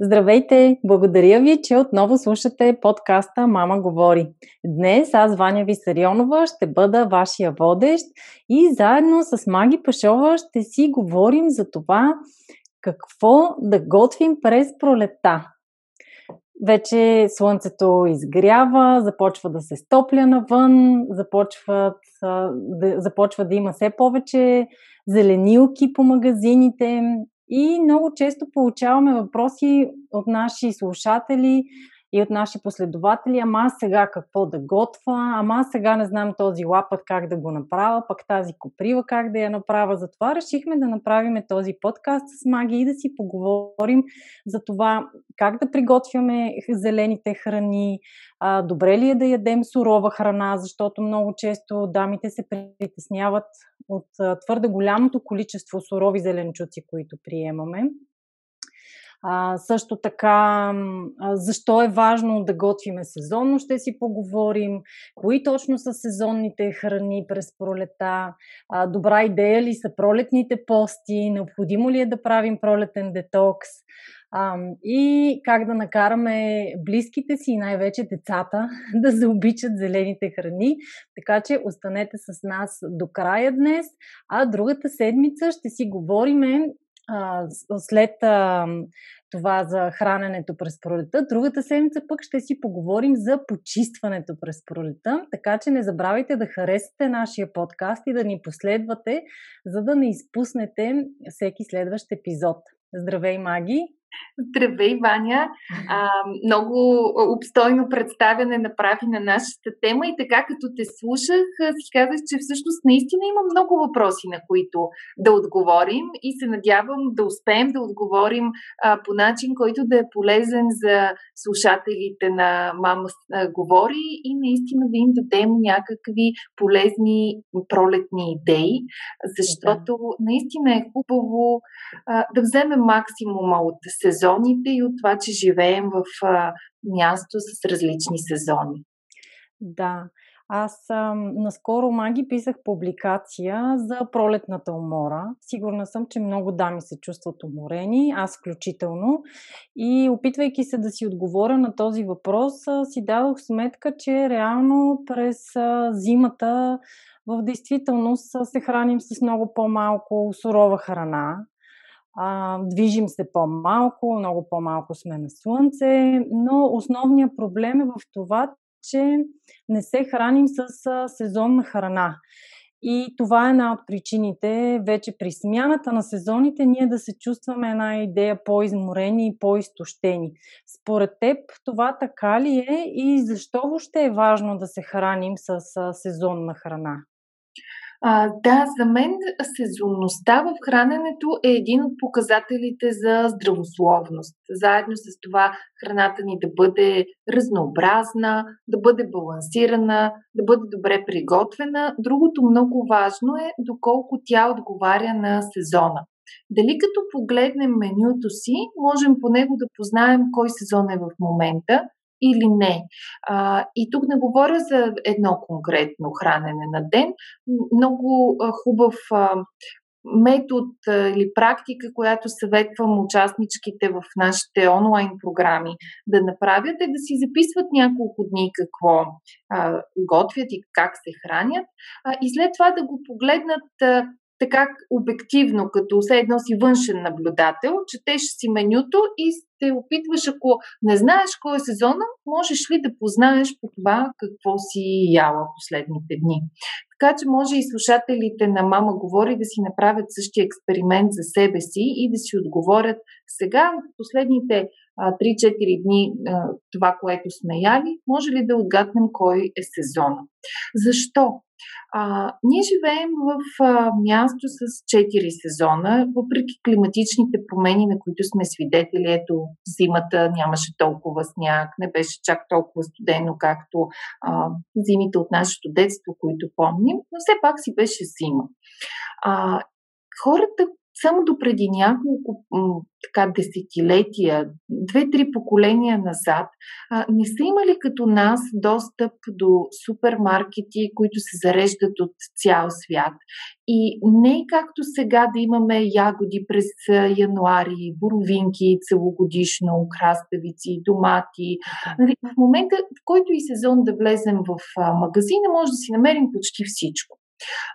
Здравейте! Благодаря ви, че отново слушате подкаста Мама говори. Днес аз, Ваня Висарионова, ще бъда вашия водещ и заедно с Маги Пашова ще си говорим за това какво да готвим през пролета. Вече слънцето изгрява, започва да се стопля навън, започва да, започва да има все повече зеленилки по магазините, и много често получаваме въпроси от наши слушатели и от наши последователи, ама сега какво да готвя, ама сега не знам този лапът как да го направя, пък тази коприва как да я направя. Затова решихме да направим този подкаст с Маги и да си поговорим за това как да приготвяме зелените храни, добре ли е да ядем сурова храна, защото много често дамите се притесняват от твърде голямото количество сурови зеленчуци, които приемаме. Също така, защо е важно да готвиме сезонно, ще си поговорим. Кои точно са сезонните храни през пролета? Добра идея ли са пролетните пости? Необходимо ли е да правим пролетен детокс? И как да накараме близките си и най-вече децата да заобичат зелените храни. Така че останете с нас до края днес, а другата седмица ще си говориме след а, това за храненето през пролета. Другата седмица пък ще си поговорим за почистването през пролета, така че не забравяйте да харесате нашия подкаст и да ни последвате, за да не изпуснете всеки следващ епизод. Здравей, Маги! Здравей, Ваня! А, много обстойно представяне направи на нашата тема и така като те слушах, си казах, че всъщност наистина има много въпроси, на които да отговорим и се надявам да успеем да отговорим а, по начин, който да е полезен за слушателите на Мама говори и наистина да им дадем някакви полезни пролетни идеи, защото наистина е хубаво а, да вземем максимума от сезоните и от това, че живеем в а, място с различни сезони. Да. Аз а, наскоро маги писах публикация за пролетната умора. Сигурна съм, че много дами се чувстват уморени, аз включително. И опитвайки се да си отговоря на този въпрос, а, си дадох сметка, че реално през а, зимата в действителност се храним с много по-малко сурова храна а, движим се по-малко, много по-малко сме на слънце, но основният проблем е в това, че не се храним с а, сезонна храна. И това е една от причините, вече при смяната на сезоните, ние да се чувстваме една идея по-изморени и по-изтощени. Според теб това така ли е и защо въобще е важно да се храним с сезонна храна? А, да, за мен сезонността в храненето е един от показателите за здравословност. Заедно с това храната ни да бъде разнообразна, да бъде балансирана, да бъде добре приготвена. Другото много важно е доколко тя отговаря на сезона. Дали като погледнем менюто си, можем по него да познаем кой сезон е в момента или не. А, и тук не говоря за едно конкретно хранене на ден. Много а, хубав а, метод или практика, която съветвам участничките в нашите онлайн програми да направят е да си записват няколко дни какво а, готвят и как се хранят а, и след това да го погледнат а, така обективно, като все едно си външен наблюдател, четеш си менюто и се опитваш, ако не знаеш кой е сезона, можеш ли да познаеш по това какво си яла последните дни. Така че може и слушателите на Мама говори да си направят същия експеримент за себе си и да си отговорят сега от последните 3-4 дни това, което сме яли, може ли да отгаднем кой е сезона. Защо? А, ние живеем в а, място с 4 сезона, въпреки климатичните промени, на които сме свидетели. Ето, зимата нямаше толкова сняг, не беше чак толкова студено, както а, зимите от нашето детство, които помним, но все пак си беше зима. А, хората само до преди няколко така, десетилетия, две-три поколения назад, а, не са имали като нас достъп до супермаркети, които се зареждат от цял свят. И не както сега да имаме ягоди през януари, боровинки целогодишно, краставици, домати. Нали, в момента, в който и сезон да влезем в магазина, може да си намерим почти всичко.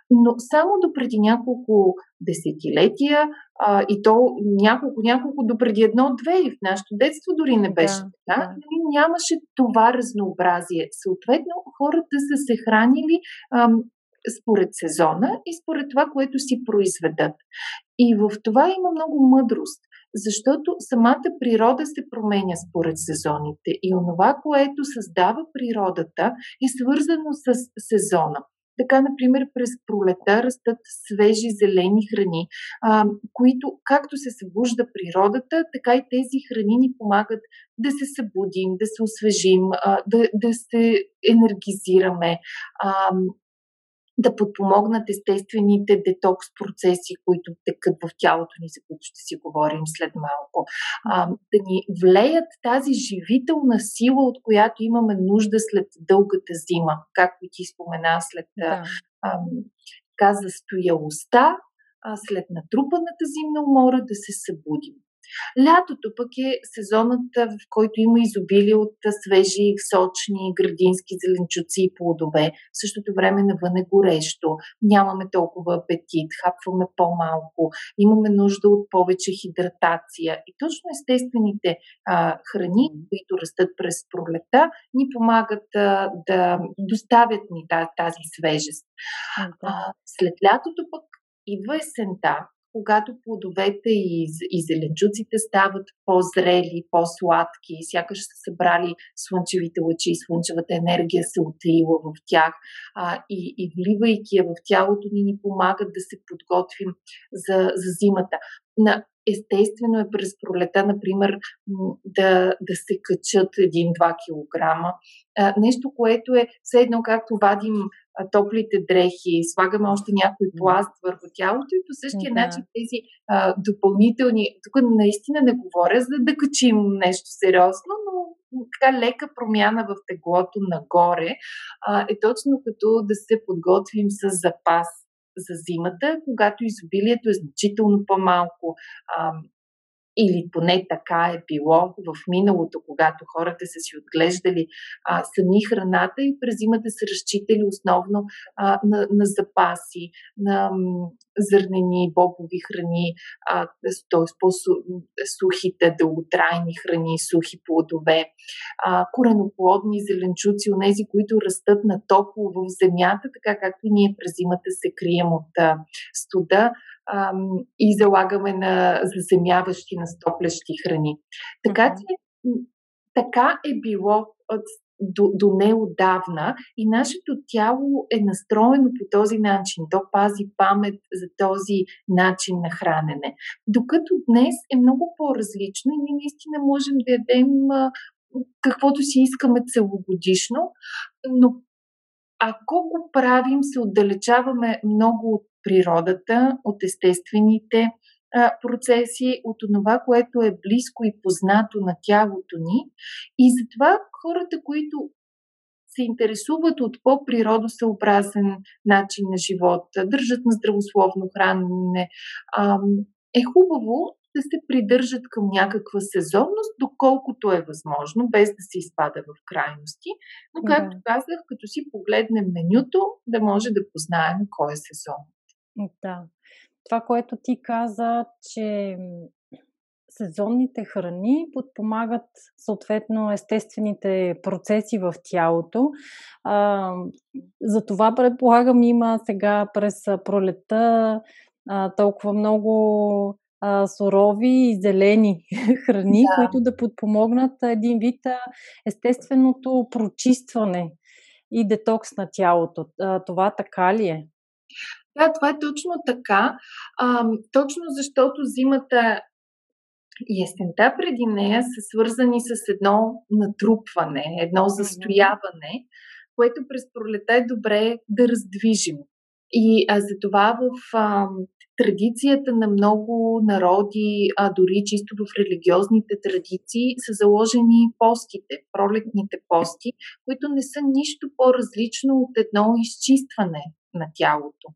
Но само до преди няколко десетилетия, а, и то няколко, няколко до преди едно-две, и в нашето детство дори не беше да, така, да. Нали, нямаше това разнообразие. Съответно, хората са се хранили ам, според сезона и според това, което си произведат. И в това има много мъдрост, защото самата природа се променя според сезоните и онова, което създава природата, е свързано с сезона. Така, например, през пролета растат свежи зелени храни, а, които, както се събужда природата, така и тези храни ни помагат да се събудим, да се освежим, а, да, да се енергизираме. А, да подпомогнат естествените детокс процеси, които текат в тялото ни, за които ще си говорим след малко. А, да ни влеят тази живителна сила, от която имаме нужда след дългата зима, както ти спомена, след да. а, каза стоялостта, а след натрупаната зимна умора да се събудим. Лятото пък е сезонът, в който има изобилие от свежи, сочни, градински зеленчуци и плодове. В същото време навън е горещо, нямаме толкова апетит, хапваме по-малко, имаме нужда от повече хидратация. И точно естествените а, храни, които растат през пролета, ни помагат а, да доставят ни тази, свежест. А, след лятото пък идва есента, когато плодовете и, и зеленчуците стават по-зрели, по-сладки, сякаш са събрали слънчевите лъчи и слънчевата енергия се отлива в тях а, и, и вливайки я в тялото ни, ни помагат да се подготвим за, за зимата. На естествено е през пролета, например, да, да се качат 1-2 кг. Нещо, което е все едно както вадим топлите дрехи, слагаме още някой пласт върху тялото и по същия да. начин тези а, допълнителни, тук наистина не говоря за да качим нещо сериозно, но така лека промяна в теглото нагоре а, е точно като да се подготвим с запас за зимата, когато изобилието е значително по-малко. А, или поне така е било в миналото, когато хората са си отглеждали а, сами храната и през зимата са разчитали основно а, на, на запаси, на м, зърнени, бобови храни, т.е. по-сухите, дълготрайни храни, сухи плодове, а, кореноплодни зеленчуци, онези, които растат на топло в земята, така както и ние през зимата се крием от а, студа и залагаме на заземяващи, на стоплещи храни. Така че така е било от, до, до неодавна и нашето тяло е настроено по този начин. То пази памет за този начин на хранене. Докато днес е много по-различно и ние наистина можем да ядем каквото си искаме целогодишно, но ако го правим, се отдалечаваме много от природата, от естествените а, процеси, от това, което е близко и познато на тялото ни. И затова хората, които се интересуват от по-природосъобразен начин на живот, държат на здравословно хранене, е хубаво да се придържат към някаква сезонност, доколкото е възможно, без да се изпада в крайности. Но, както да. казах, като си погледнем менюто, да може да познаем кой е сезон. Да. Това, което ти каза, че сезонните храни подпомагат съответно естествените процеси в тялото. А, за това предполагам има сега през пролета а, толкова много а, сурови и зелени храни, да. които да подпомогнат един вид естественото прочистване и детокс на тялото. Това така ли е? Да, това е точно така. А, точно защото зимата и есента преди нея са свързани с едно натрупване, едно застояване, което през пролета е добре да раздвижим. И а, за това в а, традицията на много народи, а дори чисто в религиозните традиции, са заложени постите, пролетните пости, които не са нищо по-различно от едно изчистване на тялото.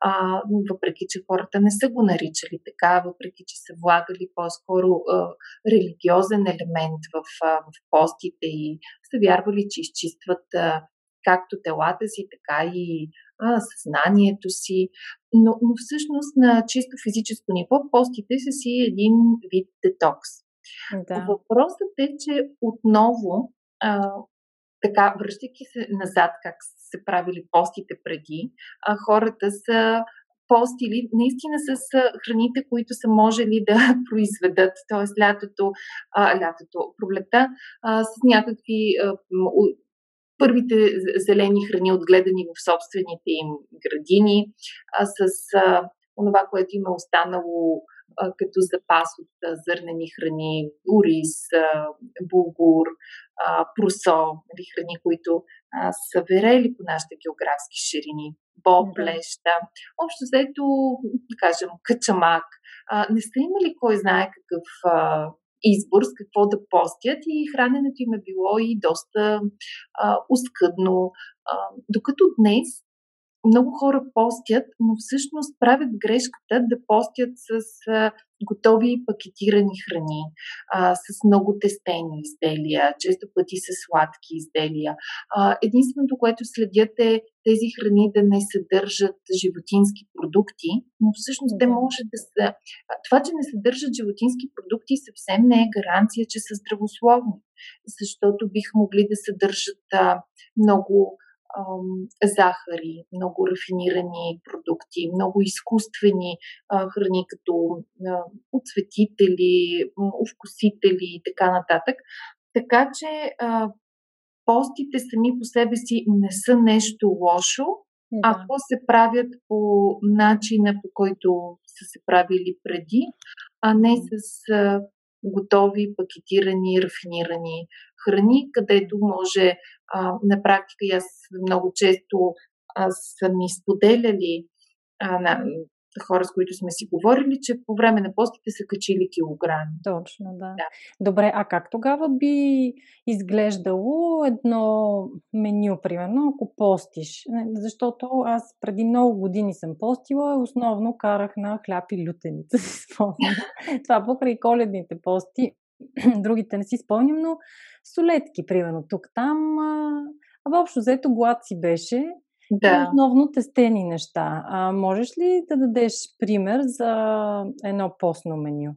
А, въпреки, че хората не са го наричали така, въпреки, че са влагали по-скоро а, религиозен елемент в, а, в постите и са вярвали, че изчистват а, както телата си, така и а, съзнанието си. Но, но всъщност на чисто физическо ниво постите са си един вид детокс. Да. Въпросът е, че отново, а, така, връщайки се назад, как се правили постите преди, а, хората са постили наистина с храните, които са можели да произведат, т.е. лятото, а, лятото, пролета, а, с някакви а, първите зелени храни, отгледани в собствените им градини, а, с а, това, което има останало а, като запас от зърнени храни, ориз, а, булгур, просо, нали, храни, които са верели по нашите географски ширини, боб, леща. Общо взето, да кажем, качамак. Не сте имали кой знае какъв избор с какво да постят и храненето им е било и доста а, ускъдно. А, докато днес много хора постят, но всъщност правят грешката да постят с готови пакетирани храни, а, с много тестени изделия, често пъти с сладки изделия. А, единственото, което следят е тези храни да не съдържат животински продукти, но всъщност те може да са. Това, че не съдържат животински продукти, съвсем не е гаранция, че са здравословни, защото биха могли да съдържат а, много захари, много рафинирани продукти, много изкуствени храни, като отцветители, вкусители и така нататък. Така че постите сами по себе си не са нещо лошо, да. ако се правят по начина, по който са се правили преди, а не с готови, пакетирани, рафинирани храни, където може а, на практика, и аз много често аз съм изподеляли а, на, хора, с които сме си говорили, че по време на постите са качили килограми. Точно, да. да. Добре, а как тогава би изглеждало едно меню, примерно, ако постиш? Защото аз преди много години съм постила, основно карах на хляб и лютеница, си спомням. Това покрай коледните пости. Другите не си спомням, но солетки, примерно, тук-там. А въобще взето глад си беше. Да. Основно тестени неща. А можеш ли да дадеш пример за едно постно меню?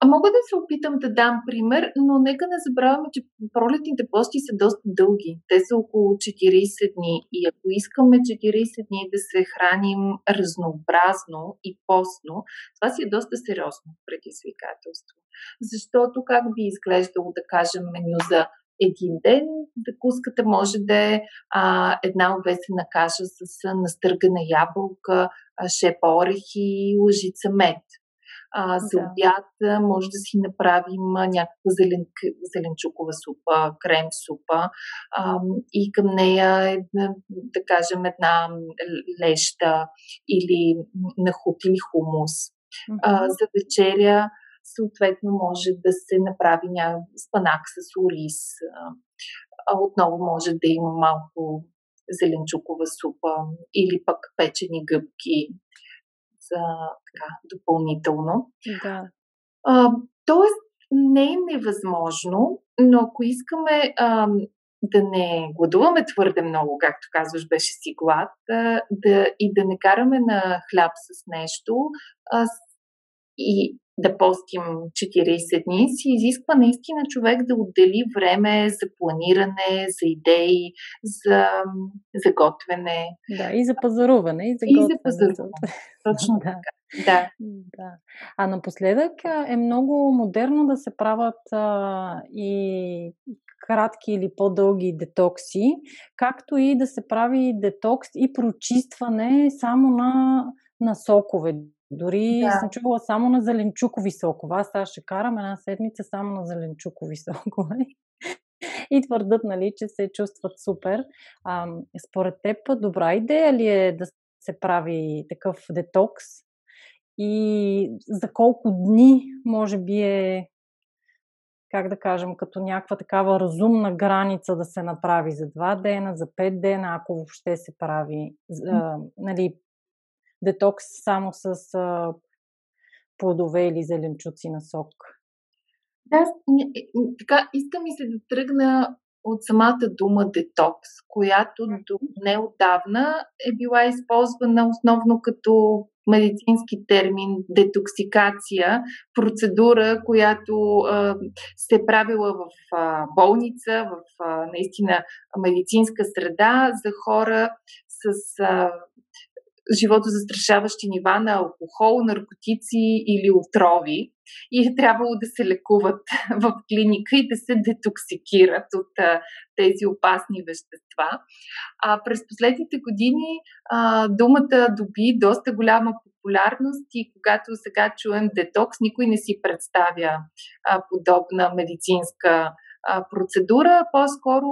А мога да се опитам да дам пример, но нека не забравяме, че пролетните пости са доста дълги. Те са около 40 дни. И ако искаме 40 дни да се храним разнообразно и постно, това си е доста сериозно предизвикателство. Защото как би изглеждало, да кажем, меню за един ден. Закуската може да е а, една овесена каша с настъргана ябълка, шепа орехи и лъжица мед. А, за да. обяд може да си направим някаква зелен, зеленчукова супа, крем супа а, и към нея, една, да кажем, една леща или нахут или хумус. А, за вечеря съответно може да се направи ня... спанак с ориз. А, отново може да има малко зеленчукова супа или пък печени гъбки за така, допълнително. Да. А, тоест, не е невъзможно, но ако искаме а, да не гладуваме твърде много, както казваш, беше си глад, да, и да не караме на хляб с нещо, а, и да постим 40 дни, си изисква наистина човек да отдели време за планиране, за идеи, за, за готвене. Да, и за пазаруване, и за и готвене. за пазаруване. Точно да. така. Да. да. А напоследък е много модерно да се правят а, и кратки или по-дълги детокси, както и да се прави детокс и прочистване само на, на сокове. Дори да. съм чувала само на зеленчукови сокове. Аз сега ще карам една седмица само на зеленчукови сокове. И твърдат, нали, че се чувстват супер. А, според теб, добра идея ли е да се прави такъв детокс? И за колко дни, може би е как да кажем, като някаква такава разумна граница да се направи за два дена, за пет дена, ако въобще се прави а, нали, детокс само с а, плодове или зеленчуци на сок. Да, е, така, искам и се да тръгна от самата дума детокс, която до неодавна е била използвана основно като медицински термин детоксикация, процедура, която а, се е правила в а, болница, в а, наистина медицинска среда за хора с а, живото застрашаващи нива на алкохол, наркотици или отрови и е трябвало да се лекуват в клиника и да се детоксикират от а, тези опасни вещества. А през последните години а, думата доби доста голяма популярност и когато сега чуем детокс, никой не си представя а, подобна медицинска процедура, по-скоро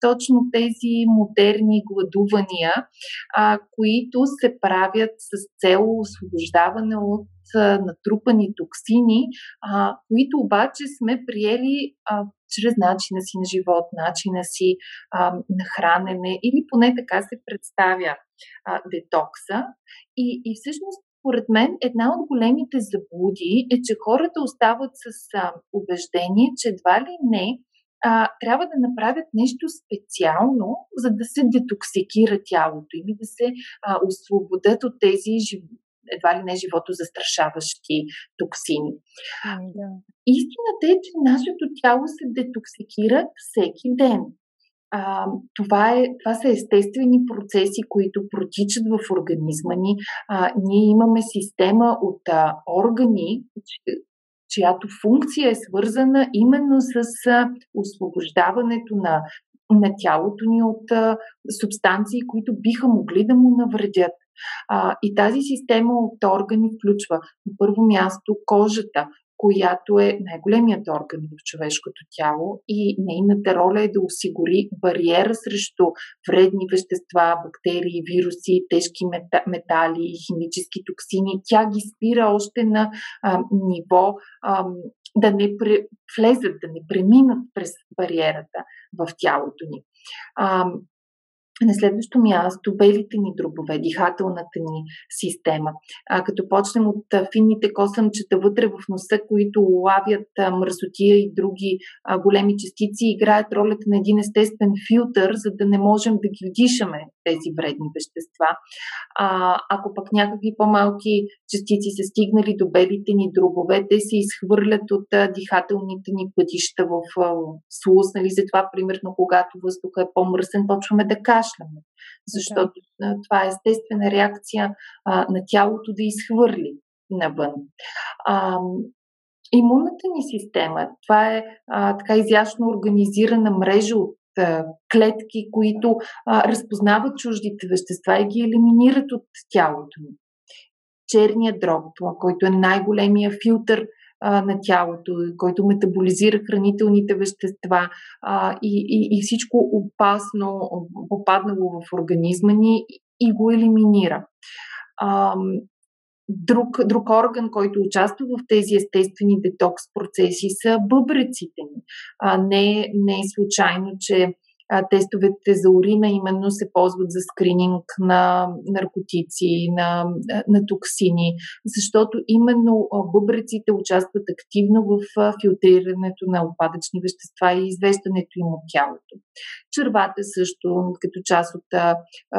точно тези модерни гладувания, които се правят с цел освобождаване от натрупани токсини, които обаче сме приели чрез начина си на живот, начина си на хранене или поне така се представя детокса. И, и всъщност според мен една от големите заблуди е, че хората остават с убеждение, че едва ли не а, трябва да направят нещо специално, за да се детоксикира тялото или да се а, освободят от тези едва ли не живото застрашаващи токсини. Ами да. Истината е, че нашето тяло се детоксикира всеки ден. А, това, е, това са естествени процеси, които протичат в организма ни. А, ние имаме система от а, органи, чиято функция е свързана именно с освобождаването на, на тялото ни от а, субстанции, които биха могли да му навредят. А, и тази система от органи включва на първо място кожата, която е най-големият орган в човешкото тяло и нейната роля е да осигури бариера срещу вредни вещества, бактерии, вируси, тежки метали, химически токсини. Тя ги спира още на а, ниво а, да не влезат, да не преминат през бариерата в тялото ни. А, на следващо място белите ни дробове, дихателната ни система. А, като почнем от а, финните косъмчета вътре в носа, които лавят а, мръсотия и други а, големи частици, играят ролята на един естествен филтър, за да не можем да ги вдишаме тези вредни вещества. А, ако пък някакви по-малки частици са стигнали до белите ни дробове, те се изхвърлят от а, дихателните ни пътища в а, слуз. Нали? Затова, примерно, когато въздуха е по-мръсен, почваме да кашляме защото да. това е естествена реакция а, на тялото да изхвърли навън. А, имунната ни система, това е а, така изящно организирана мрежа от а, клетки, които разпознават чуждите вещества и ги елиминират от тялото ни. Черният дроб, който е най-големия филтър на тялото, който метаболизира хранителните вещества а, и, и, и всичко опасно попаднало в организма ни и го елиминира. А, друг, друг орган, който участва в тези естествени детокс процеси са бъбреците ни. А, не, не е случайно, че а, тестовете за урина именно се ползват за скрининг на наркотици, на, на токсини, защото именно бъбреците участват активно в филтрирането на опадъчни вещества и извеждането им от тялото. Червата също, като част от а,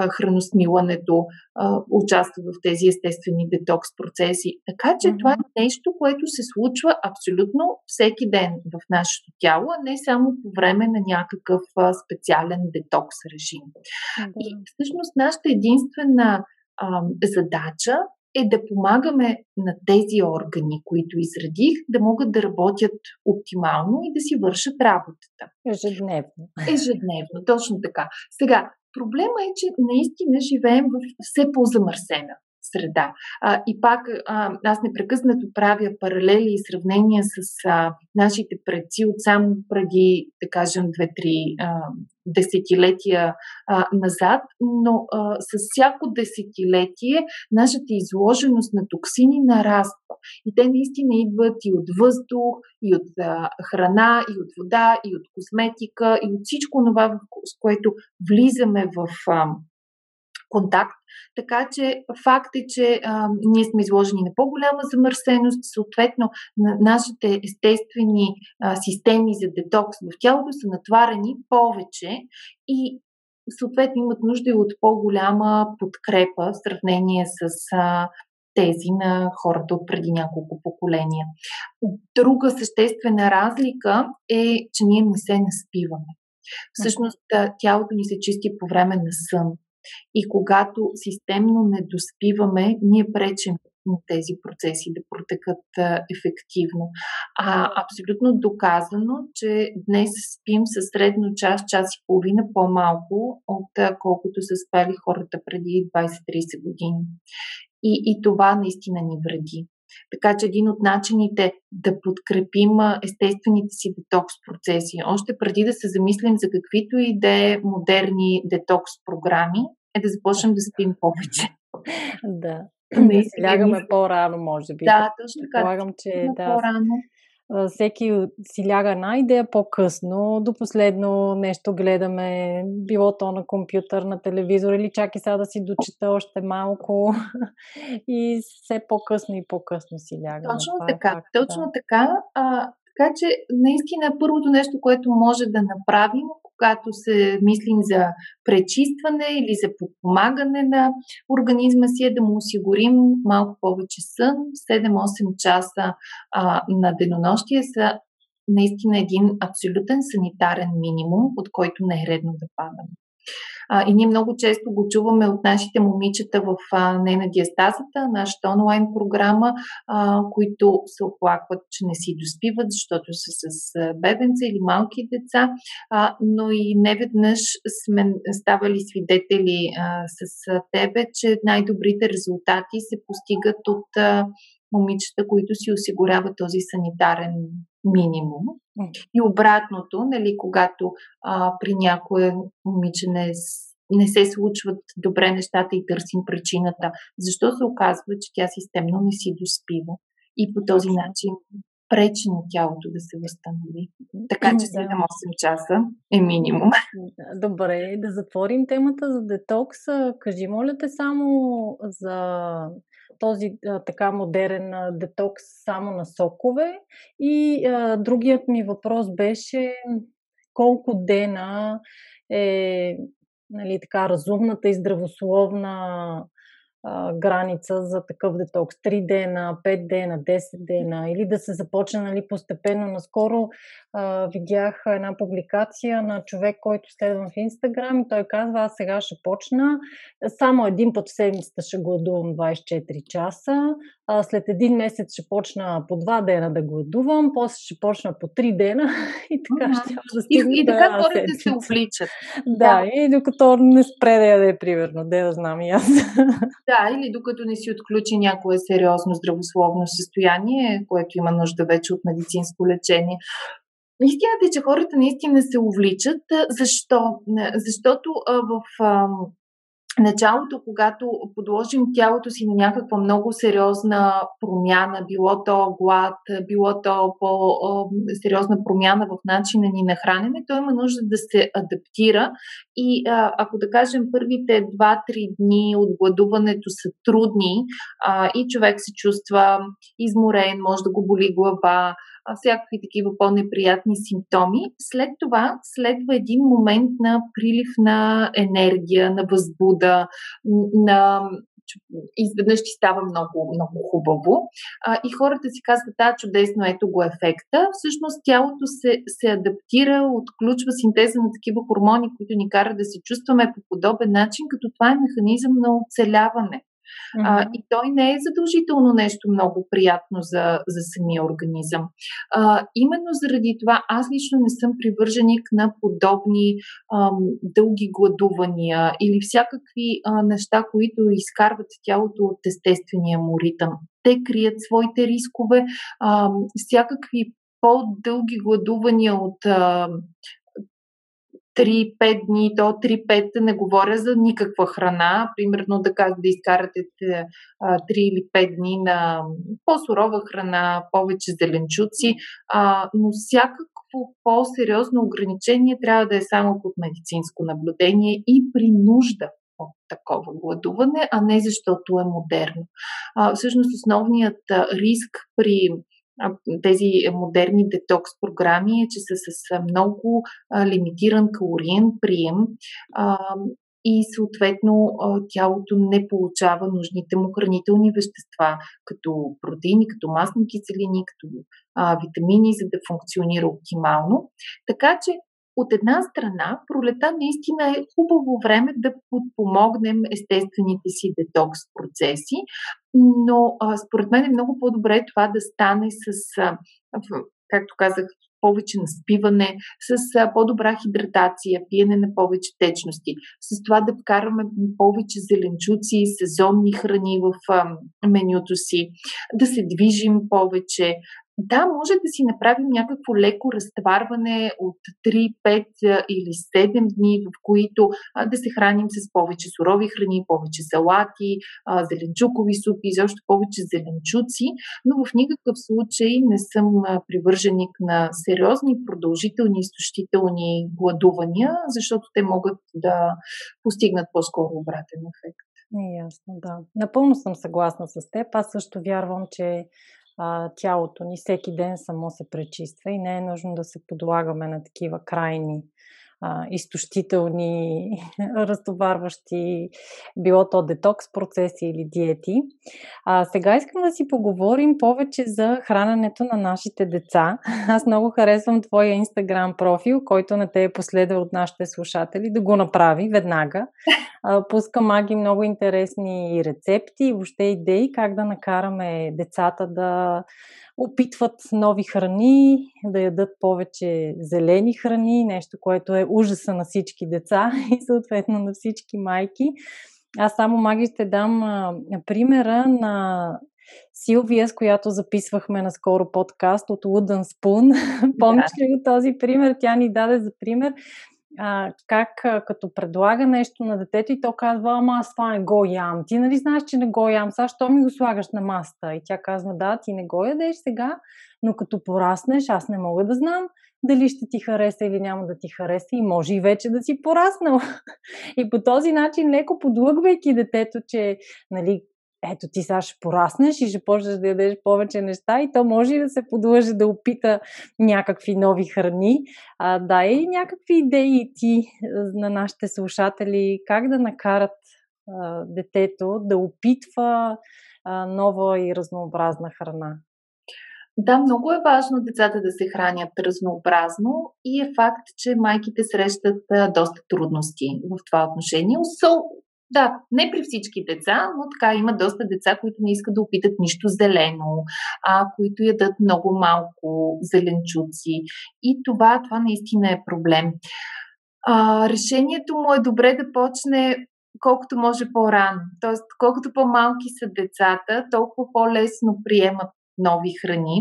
храносмилането, а, участва в тези естествени детокс процеси. Така че mm-hmm. това е нещо, което се случва абсолютно всеки ден в нашето тяло, а не само по време на някакъв а, специален детокс режим. Mm-hmm. И всъщност нашата единствена а, задача е да помагаме на тези органи, които изредих, да могат да работят оптимално и да си вършат работата. Ежедневно. Ежедневно, точно така. Сега, проблема е, че наистина живеем в все по-замърсена среда. А, и пак а, аз непрекъснато правя паралели и сравнения с а, нашите предци от само преди, да кажем, 2-3 десетилетия а, назад, но а, с всяко десетилетие нашата изложеност на токсини нараства. И те наистина идват и от въздух, и от а, храна, и от вода, и от косметика, и от всичко това, с което влизаме в. А, контакт. Така че факт е, че а, ние сме изложени на по-голяма замърсеност, съответно на нашите естествени а, системи за детокс в тялото са натварени повече и съответно имат нужда от по-голяма подкрепа в сравнение с а, тези на хората от преди няколко поколения. Друга съществена разлика е, че ние не се наспиваме. Всъщност тялото ни се чисти по време на сън. И когато системно не доспиваме, ние пречим на тези процеси да протекат ефективно. А абсолютно доказано, че днес спим със средно час, час и половина по-малко от колкото са спали хората преди 20-30 години. И, и това наистина ни вреди. Така че един от начините да подкрепим естествените си детокс процеси, още преди да се замислим за каквито и да е модерни детокс програми, е да започнем да спим повече. Да. Не си лягаме по-рано, може би. Да, точно така. Предполагам, че да, по-рано. Всеки си ляга една идея по-късно, до последно нещо гледаме, било то на компютър, на телевизор или чак и сега да си дочита още малко и все по-късно и по-късно си лягаме. Точно Това е така, е факт, точно да. така. А, така че наистина първото нещо, което може да направим, когато се мислим за пречистване или за подпомагане на организма си, е да му осигурим малко повече сън. 7-8 часа а, на денонощие са наистина един абсолютен санитарен минимум, от който не е редно да падаме. А, и ние много често го чуваме от нашите момичета в а, на диастазата, нашата онлайн програма, а, които се оплакват, че не си доспиват, защото са с бебенца или малки деца, а, но и неведнъж сме ставали свидетели а, с тебе, че най-добрите резултати се постигат от а, момичета, които си осигуряват този санитарен минимум. И обратното, нали, когато а, при някое момиче не, не се случват добре нещата и търсим причината, защо се оказва, че тя системно не си доспива и по този начин пречи на тялото да се възстанови. Така че 7-8 часа е минимум. Добре, да затворим темата за детокс. Кажи, моля те, само за този а, така модерен а, детокс само на сокове. И а, другият ми въпрос беше колко дена е нали, така, разумната и здравословна а, граница за такъв детокс. 3 дена, 5 дена, 10 дена или да се започне нали, постепенно. Наскоро а, видях една публикация на човек, който следвам в Инстаграм и той казва, аз сега ще почна, само един път в седмицата ще гладувам 24 часа, а, след един месец ще почна по 2 дена да гладувам, после ще почна по 3 дена и така ще да стигне И, и така хората се обличат. Да, да, и докато не спре да яде, примерно, де да знам и аз. Да, или докато не си отключи някое сериозно здравословно състояние, което има нужда вече от медицинско лечение. Истината е, че хората наистина се увличат. Защо? Защото в началото, когато подложим тялото си на някаква много сериозна промяна, било то глад, било то по-сериозна промяна в начина ни на хранене, то има нужда да се адаптира. И ако да кажем първите 2-3 дни от гладуването са трудни и човек се чувства изморен, може да го боли глава, всякакви такива по-неприятни симптоми. След това следва един момент на прилив на енергия, на възбуда, на изведнъж ти става много, много хубаво. А, и хората си казват, да, чудесно, ето го ефекта. Всъщност тялото се, се адаптира, отключва синтеза на такива хормони, които ни карат да се чувстваме по подобен начин, като това е механизъм на оцеляване. Mm-hmm. А, и той не е задължително нещо много приятно за, за самия организъм. А, именно заради това аз лично не съм привърженик на подобни ам, дълги гладувания или всякакви а, неща, които изкарват тялото от естествения му ритъм. Те крият своите рискове, а, всякакви по-дълги гладувания от а, 3-5 дни, то 3-5 не говоря за никаква храна, примерно да как да изкарате 3 или 5 дни на по-сурова храна, повече зеленчуци, а, но всякакво по-сериозно ограничение трябва да е само под медицинско наблюдение и при нужда от такова гладуване, а не защото е модерно. А, всъщност основният риск при тези модерни детокс програми е, че са с много лимитиран калориен прием и съответно тялото не получава нужните му хранителни вещества, като протеини, като масни киселини, като витамини, за да функционира оптимално. Така че от една страна, пролета наистина е хубаво време да подпомогнем естествените си детокс процеси, но а, според мен е много по-добре това да стане с, а, както казах, повече наспиване, с а, по-добра хидратация, пиене на повече течности, с това да вкараме повече зеленчуци, сезонни храни в а, менюто си, да се движим повече, да, може да си направим някакво леко разтварване от 3, 5 или 7 дни, в които а, да се храним с повече сурови храни, повече салати, а, зеленчукови супи, изобщо повече зеленчуци, но в никакъв случай не съм привърженик на сериозни, продължителни, изтощителни гладувания, защото те могат да постигнат по-скоро обратен ефект. Ясно, да. Напълно съм съгласна с теб. Аз също вярвам, че а, тялото ни всеки ден само се пречиства и не е нужно да се подлагаме на такива крайни а, изтощителни, разтоварващи, било то детокс процеси или диети. А, сега искам да си поговорим повече за храненето на нашите деца. Аз много харесвам твоя инстаграм профил, който не те е последва от нашите слушатели, да го направи веднага. А, пуска маги много интересни рецепти и въобще идеи как да накараме децата да опитват нови храни, да ядат повече зелени храни, нещо, което е ужаса на всички деца и съответно на всички майки. Аз само маги ще дам а, примера на Силвия, с която записвахме наскоро подкаст от Wooden Spoon. Помниш ли го този пример? Тя ни даде за пример а, как а, като предлага нещо на детето и то казва, ама аз това не го ям. Ти нали знаеш, че не го ям, сега що ми го слагаш на маста? И тя казва, да, ти не го ядеш сега, но като пораснеш, аз не мога да знам дали ще ти хареса или няма да ти хареса и може и вече да си пораснал. И по този начин, леко подлъгвайки детето, че нали, ето ти сега ще пораснеш и ще почнеш да ядеш повече неща и то може и да се подлъжи да опита някакви нови храни. А, дай и някакви идеи ти на нашите слушатели как да накарат а, детето да опитва а, нова и разнообразна храна. Да, много е важно децата да се хранят разнообразно и е факт, че майките срещат доста трудности в това отношение. Да, не при всички деца, но така има доста деца, които не искат да опитат нищо зелено, а които ядат много малко зеленчуци. И това, това наистина е проблем. А, решението му е добре да почне колкото може по-рано. Тоест, колкото по-малки са децата, толкова по-лесно приемат нови храни.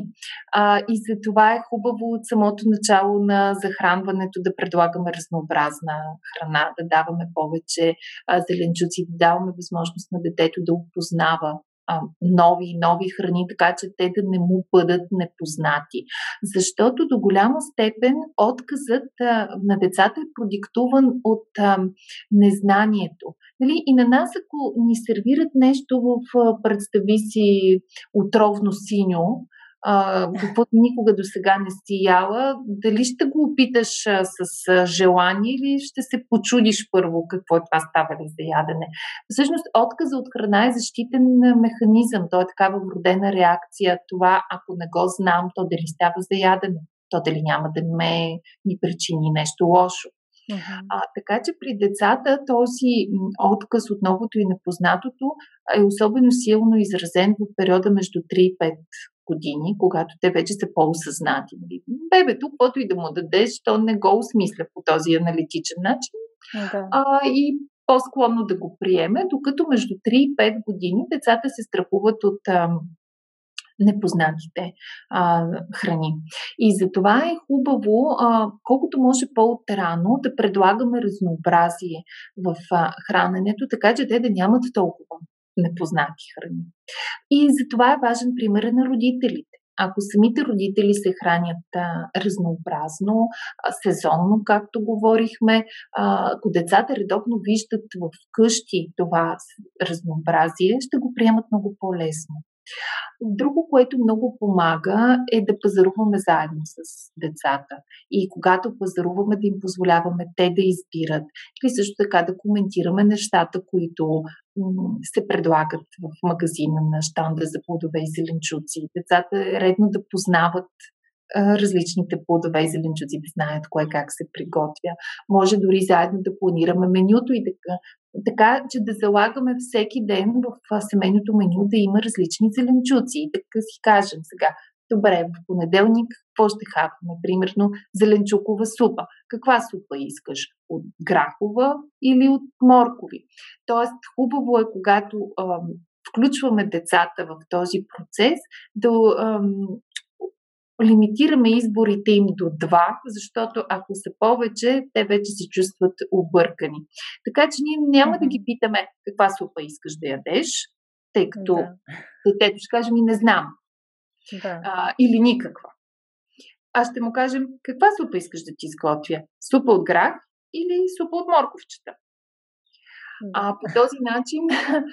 А, и за това е хубаво от самото начало на захранването да предлагаме разнообразна храна, да даваме повече а, зеленчуци, да даваме възможност на детето да опознава нови нови храни, така че те да не му бъдат непознати. Защото до голяма степен отказът а, на децата е продиктуван от а, незнанието. Нали? И на нас, ако ни сервират нещо в представи си отровно синьо, каквото никога до сега не си яла, дали ще го опиташ а, с а, желание или ще се почудиш първо какво е това става ли за ядене. Всъщност, отказа от храна е защитен механизъм. То е такава вродена реакция. Това, ако не го знам, то дали става за ядене, то дали няма да ме ми причини нещо лошо. Uh-huh. А, така че при децата този отказ от новото и непознатото е особено силно изразен в периода между 3 и 5 години, когато те вече са по-осъзнати. Нали? Бебето, каквото и да му дадеш, то не го осмисля по този аналитичен начин. Да. А, и по-склонно да го приеме, докато между 3 и 5 години децата се страхуват от а, непознатите а, храни. И за това е хубаво, а, колкото може по-отрано, да предлагаме разнообразие в а, храненето, така че те да нямат толкова непознати храни. И за това е важен пример на родителите. Ако самите родители се хранят а, разнообразно, а, сезонно, както говорихме, а, ако децата редовно виждат в къщи това разнообразие, ще го приемат много по-лесно. Друго, което много помага е да пазаруваме заедно с децата. И когато пазаруваме, да им позволяваме те да избират. Или също така да коментираме нещата, които се предлагат в магазина на щанда за плодове и зеленчуци. Децата е редно да познават различните плодове и зеленчуци, да знаят кое как се приготвя. Може дори заедно да планираме менюто и да, така, че да залагаме всеки ден в семейното меню да има различни зеленчуци. И така си кажем сега, добре, в понеделник какво ще хапваме? Примерно зеленчукова супа. Каква супа искаш? От грахова или от моркови? Тоест, хубаво е, когато ам, включваме децата в този процес, да ам, лимитираме изборите им до два, защото ако са повече, те вече се чувстват объркани. Така че ние няма да ги питаме каква супа искаш да ядеш, тъй като да. детето ще каже ми не знам. Да. А, или никаква. Аз ще му кажем каква супа искаш да ти изготвя? Супа от грах или супа от морковчета? А по този начин,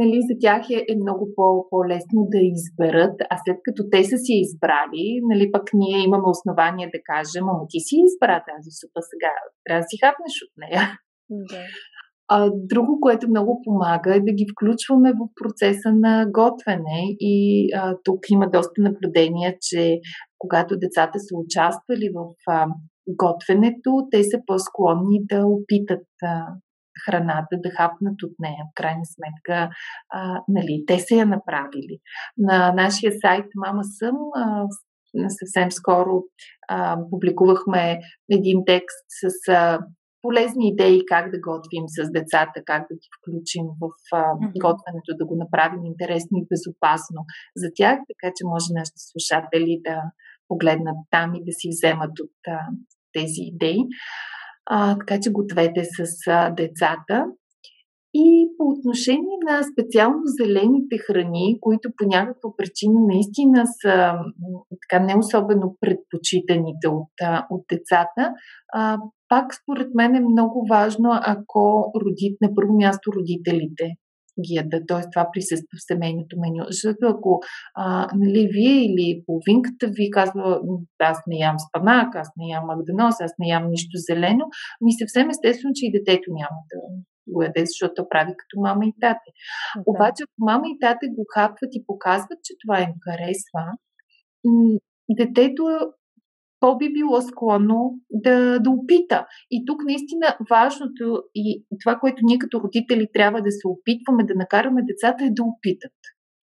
нали, за тях е, е много по- по-лесно да изберат, а след като те са си избрали, нали, пък ние имаме основание да кажем, ама ти си избра тази супа сега, трябва да си хапнеш от нея. Да. А, друго, което много помага е да ги включваме в процеса на готвене и а, тук има доста наблюдения, че когато децата са участвали в а, готвенето, те са по-склонни да опитат а, храната, да хапнат от нея. В крайна сметка, а, нали, те са я направили. На нашия сайт Мама съм а, съвсем скоро а, публикувахме един текст с а, полезни идеи как да готвим с децата, как да ги включим в а, готвенето, да го направим интересно и безопасно за тях, така че може нашите слушатели да погледнат там и да си вземат от а, тези идеи. А, така че гответе с а, децата. И по отношение на специално зелените храни, които по някаква причина наистина са така не особено предпочитаните от, от децата, а, пак според мен е много важно, ако родит, на първо място родителите ги ядат, т.е. това присъства в семейното меню. Защото ако а, нали, вие или половинката ви казва, аз не ям спанак, аз не ям магданос, аз не ям нищо зелено, ми съвсем естествено, че и детето няма да го яде, защото то прави като мама и тате. Да. Обаче, ако мама и тате го хапват и показват, че това им харесва, детето то би било склонно да, да опита. И тук наистина важното и това, което ние като родители трябва да се опитваме да накараме децата е да опитат.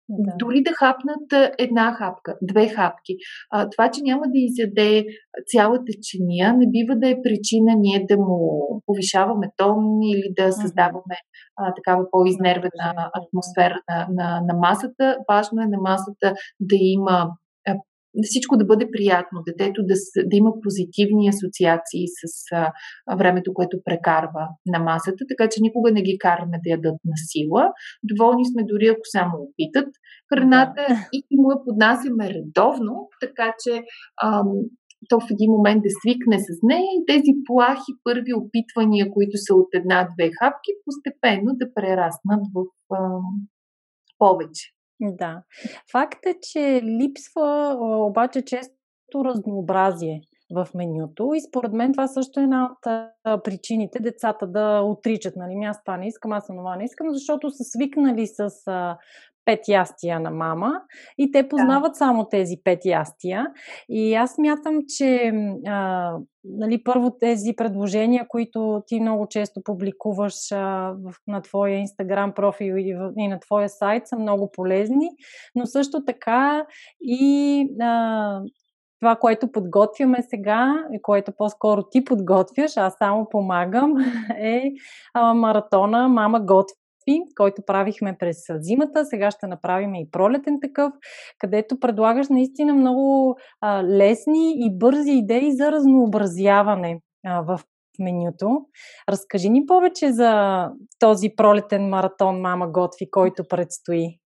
Да. Дори да хапнат една хапка, две хапки. А, това, че няма да изяде цялата чиния, не бива да е причина ние да му повишаваме тон или да създаваме а, такава по-изнервена атмосфера на, на, на масата. Важно е на масата да има всичко да бъде приятно, детето да, да има позитивни асоциации с а, времето, което прекарва на масата, така че никога не ги караме да ядат на сила. Доволни сме дори ако само опитат храната и му я поднасяме редовно, така че ам, то в един момент да свикне с нея и тези плахи първи опитвания, които са от една-две хапки, постепенно да прераснат в ам, повече. Да. Факт е, че липсва обаче често разнообразие в менюто. И според мен това също е една от причините децата да отричат. Нали, аз това не искам, аз това не искам, защото са свикнали с пет ястия на мама и те познават да. само тези пет ястия. И аз мятам, че а, нали, първо тези предложения, които ти много често публикуваш а, в, на твоя инстаграм профил и, в, и на твоя сайт са много полезни, но също така и а, това, което подготвяме сега, и което по-скоро ти подготвяш, аз само помагам, е а, маратона Мама готви който правихме през зимата. Сега ще направим и пролетен такъв, където предлагаш наистина много а, лесни и бързи идеи за разнообразяване а, в менюто. Разкажи ни повече за този пролетен маратон Мама Готви, който предстои.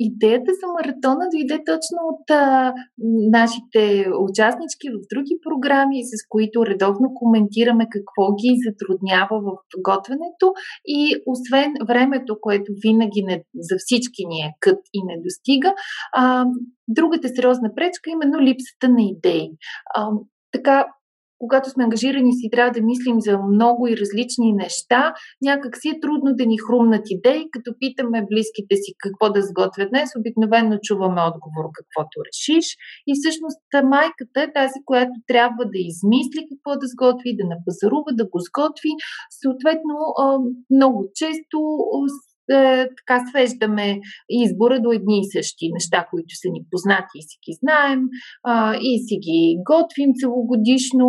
Идеята за маратона дойде точно от а, нашите участнички в други програми, с които редовно коментираме какво ги затруднява в готвенето и освен времето, което винаги не, за всички ни е кът и не достига, а, другата сериозна пречка е именно липсата на идеи. А, така, когато сме ангажирани си трябва да мислим за много и различни неща, някак си е трудно да ни хрумнат идеи, като питаме близките си какво да сготвят днес, обикновено чуваме отговор каквото решиш и всъщност майката е тази, която трябва да измисли какво да сготви, да напазарува, да го сготви. Съответно, много често така свеждаме избора до едни и същи неща, които са ни познати и си ги знаем и си ги готвим целогодишно.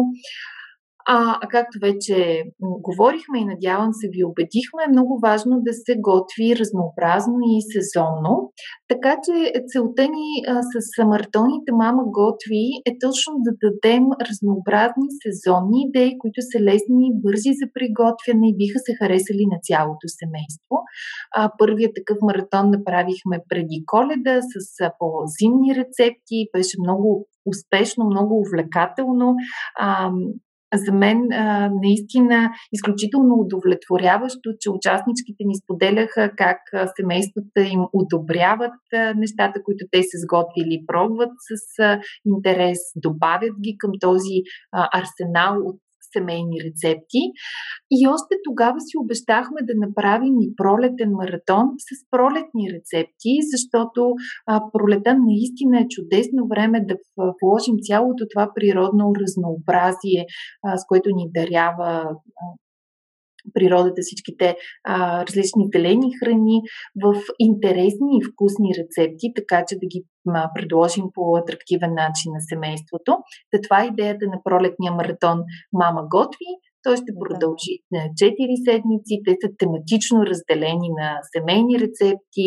А, както вече говорихме и надявам се ви убедихме, е много важно да се готви разнообразно и сезонно. Така че целта ни а, с маратоните Мама готви е точно да дадем разнообразни сезонни идеи, които са лесни и бързи за приготвяне и биха се харесали на цялото семейство. А, първият такъв маратон направихме преди коледа с по-зимни рецепти. Беше много успешно, много увлекателно. А, за мен а, наистина изключително удовлетворяващо, че участничките ни споделяха как семействата им одобряват а, нещата, които те са сготвили, пробват с а, интерес, добавят ги към този а, арсенал от семейни рецепти. И още тогава си обещахме да направим и пролетен маратон с пролетни рецепти, защото а, пролета наистина е чудесно време да вложим цялото това природно разнообразие, а, с което ни дарява природата, всичките а, различни зелени храни в интересни и вкусни рецепти, така че да ги а, предложим по атрактивен начин на семейството. Та това е идеята на пролетния маратон Мама готви. Той ще продължи на 4 седмици. Те са тематично разделени на семейни рецепти,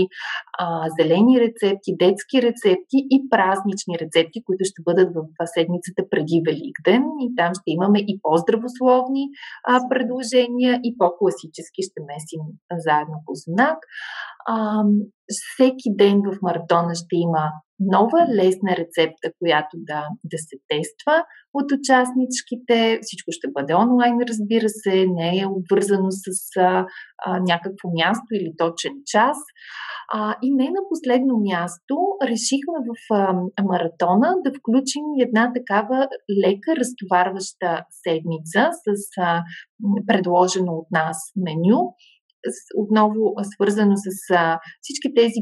а, зелени рецепти, детски рецепти и празнични рецепти, които ще бъдат в седмицата преди Великден. И там ще имаме и по-здравословни а, предложения, и по-класически ще месим заедно по знак. А, всеки ден в маратона ще има нова лесна рецепта, която да, да се тества от участничките. Всичко ще бъде онлайн, разбира се, не е обвързано с а, а, някакво място или точен час. А, и не на последно място, решихме в а, маратона да включим една такава лека разтоварваща седмица с а, предложено от нас меню отново свързано с а, всички тези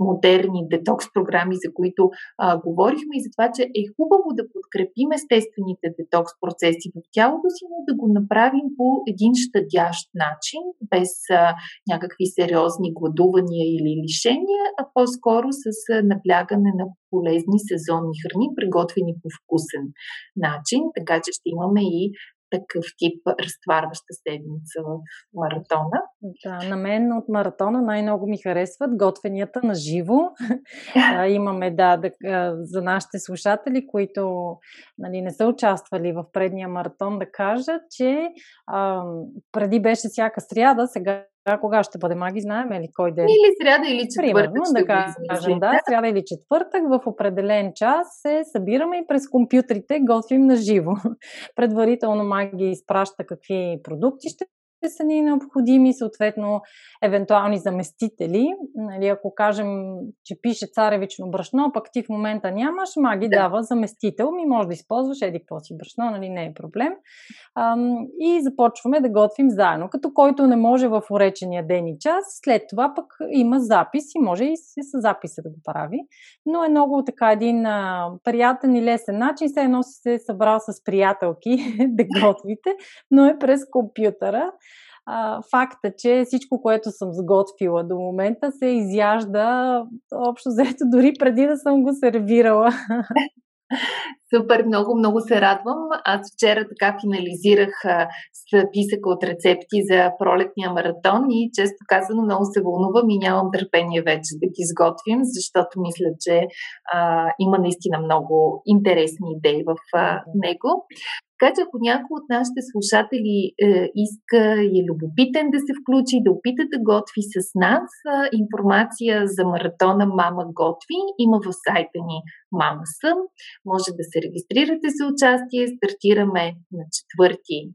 модерни детокс програми, за които а, говорихме и за това, че е хубаво да подкрепим естествените детокс процеси в тялото си, но да го направим по един щадящ начин, без а, някакви сериозни гладувания или лишения, а по-скоро с а, наблягане на полезни сезонни храни, приготвени по вкусен начин, така че ще имаме и такъв тип разтварваща седмица в маратона. Да, на мен от маратона най-много ми харесват готвенията на живо. имаме, да, да, за нашите слушатели, които нали, не са участвали в предния маратон, да кажат, че а, преди беше всяка сряда, сега а кога ще бъде маги, знаем ли кой ден? Или сряда, или четвъртък. Примерно, да кажем, да, сряда или четвъртък в определен час се събираме и през компютрите готвим на живо. Предварително маги изпраща какви продукти ще са ни необходими, съответно, евентуални заместители. Нали, ако кажем, че пише царевично брашно, пък ти в момента нямаш, маги да. дава заместител, ми може да използваш еди какво си брашно, нали, не е проблем. Ам, и започваме да готвим заедно, като който не може в уречения ден и час, след това пък има запис и може и с записа да го прави. Но е много така един а, приятен и лесен начин, все едно си се събрал с приятелки да готвите, но е през компютъра а, факта, че всичко, което съм сготвила до момента, се изяжда общо взето дори преди да съм го сервирала. Супер, много, много се радвам. Аз вчера така финализирах списъка от рецепти за пролетния маратон и често казано много се вълнувам и нямам търпение вече да ги изготвим, защото мисля, че а, има наистина много интересни идеи в а, него. Така че ако някой от нашите слушатели е, иска и е любопитен да се включи, да опита да готви с нас, информация за маратона Мама готви има в сайта ни Мама съм. Може да се регистрирате за участие. Стартираме на 4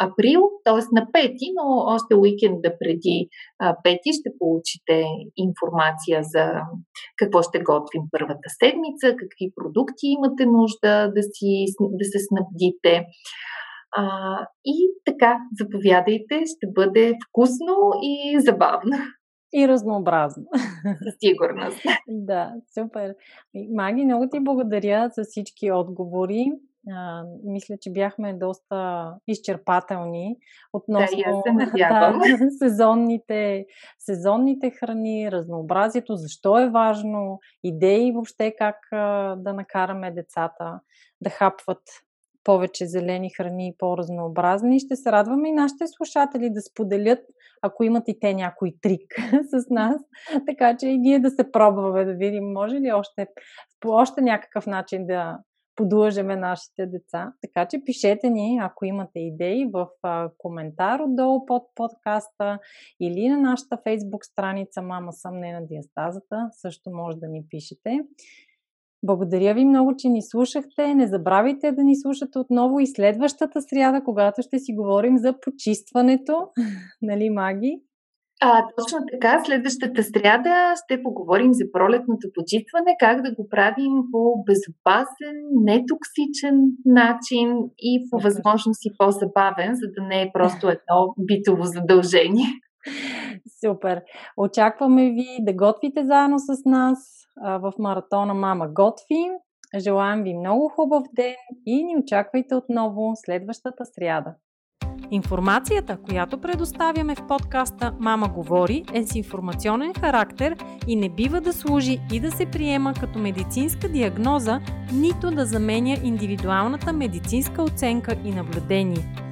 април, т.е. на 5, но още уикенда преди 5 ще получите информация за какво ще готвим първата седмица, какви продукти имате нужда да, си, да се снабдите. А, и така, заповядайте, ще бъде вкусно и забавно. И разнообразно. Със сигурност. да, супер. Маги, много ти благодаря за всички отговори. А, мисля, че бяхме доста изчерпателни относно да, да, сезонните, сезонните храни, разнообразието, защо е важно, идеи въобще как а, да накараме децата да хапват повече зелени храни и по-разнообразни. Ще се радваме и нашите слушатели да споделят, ако имат и те някой трик с нас, така че и ние да се пробваме да видим, може ли още по още някакъв начин да подлъжеме нашите деца. Така че пишете ни, ако имате идеи, в коментар отдолу под подкаста или на нашата фейсбук страница Мама съм не на диастазата. Също може да ни пишете. Благодаря ви много, че ни слушахте. Не забравяйте да ни слушате отново и следващата сряда, когато ще си говорим за почистването. нали, Маги? А, точно така, следващата сряда ще поговорим за пролетното почистване, как да го правим по безопасен, нетоксичен начин и по възможност и по-забавен, за да не е просто едно битово задължение. Супер! Очакваме ви да готвите заедно с нас в маратона Мама Готви. Желаем ви много хубав ден и ни очаквайте отново следващата сряда. Информацията, която предоставяме в подкаста Мама говори е с информационен характер и не бива да служи и да се приема като медицинска диагноза, нито да заменя индивидуалната медицинска оценка и наблюдение.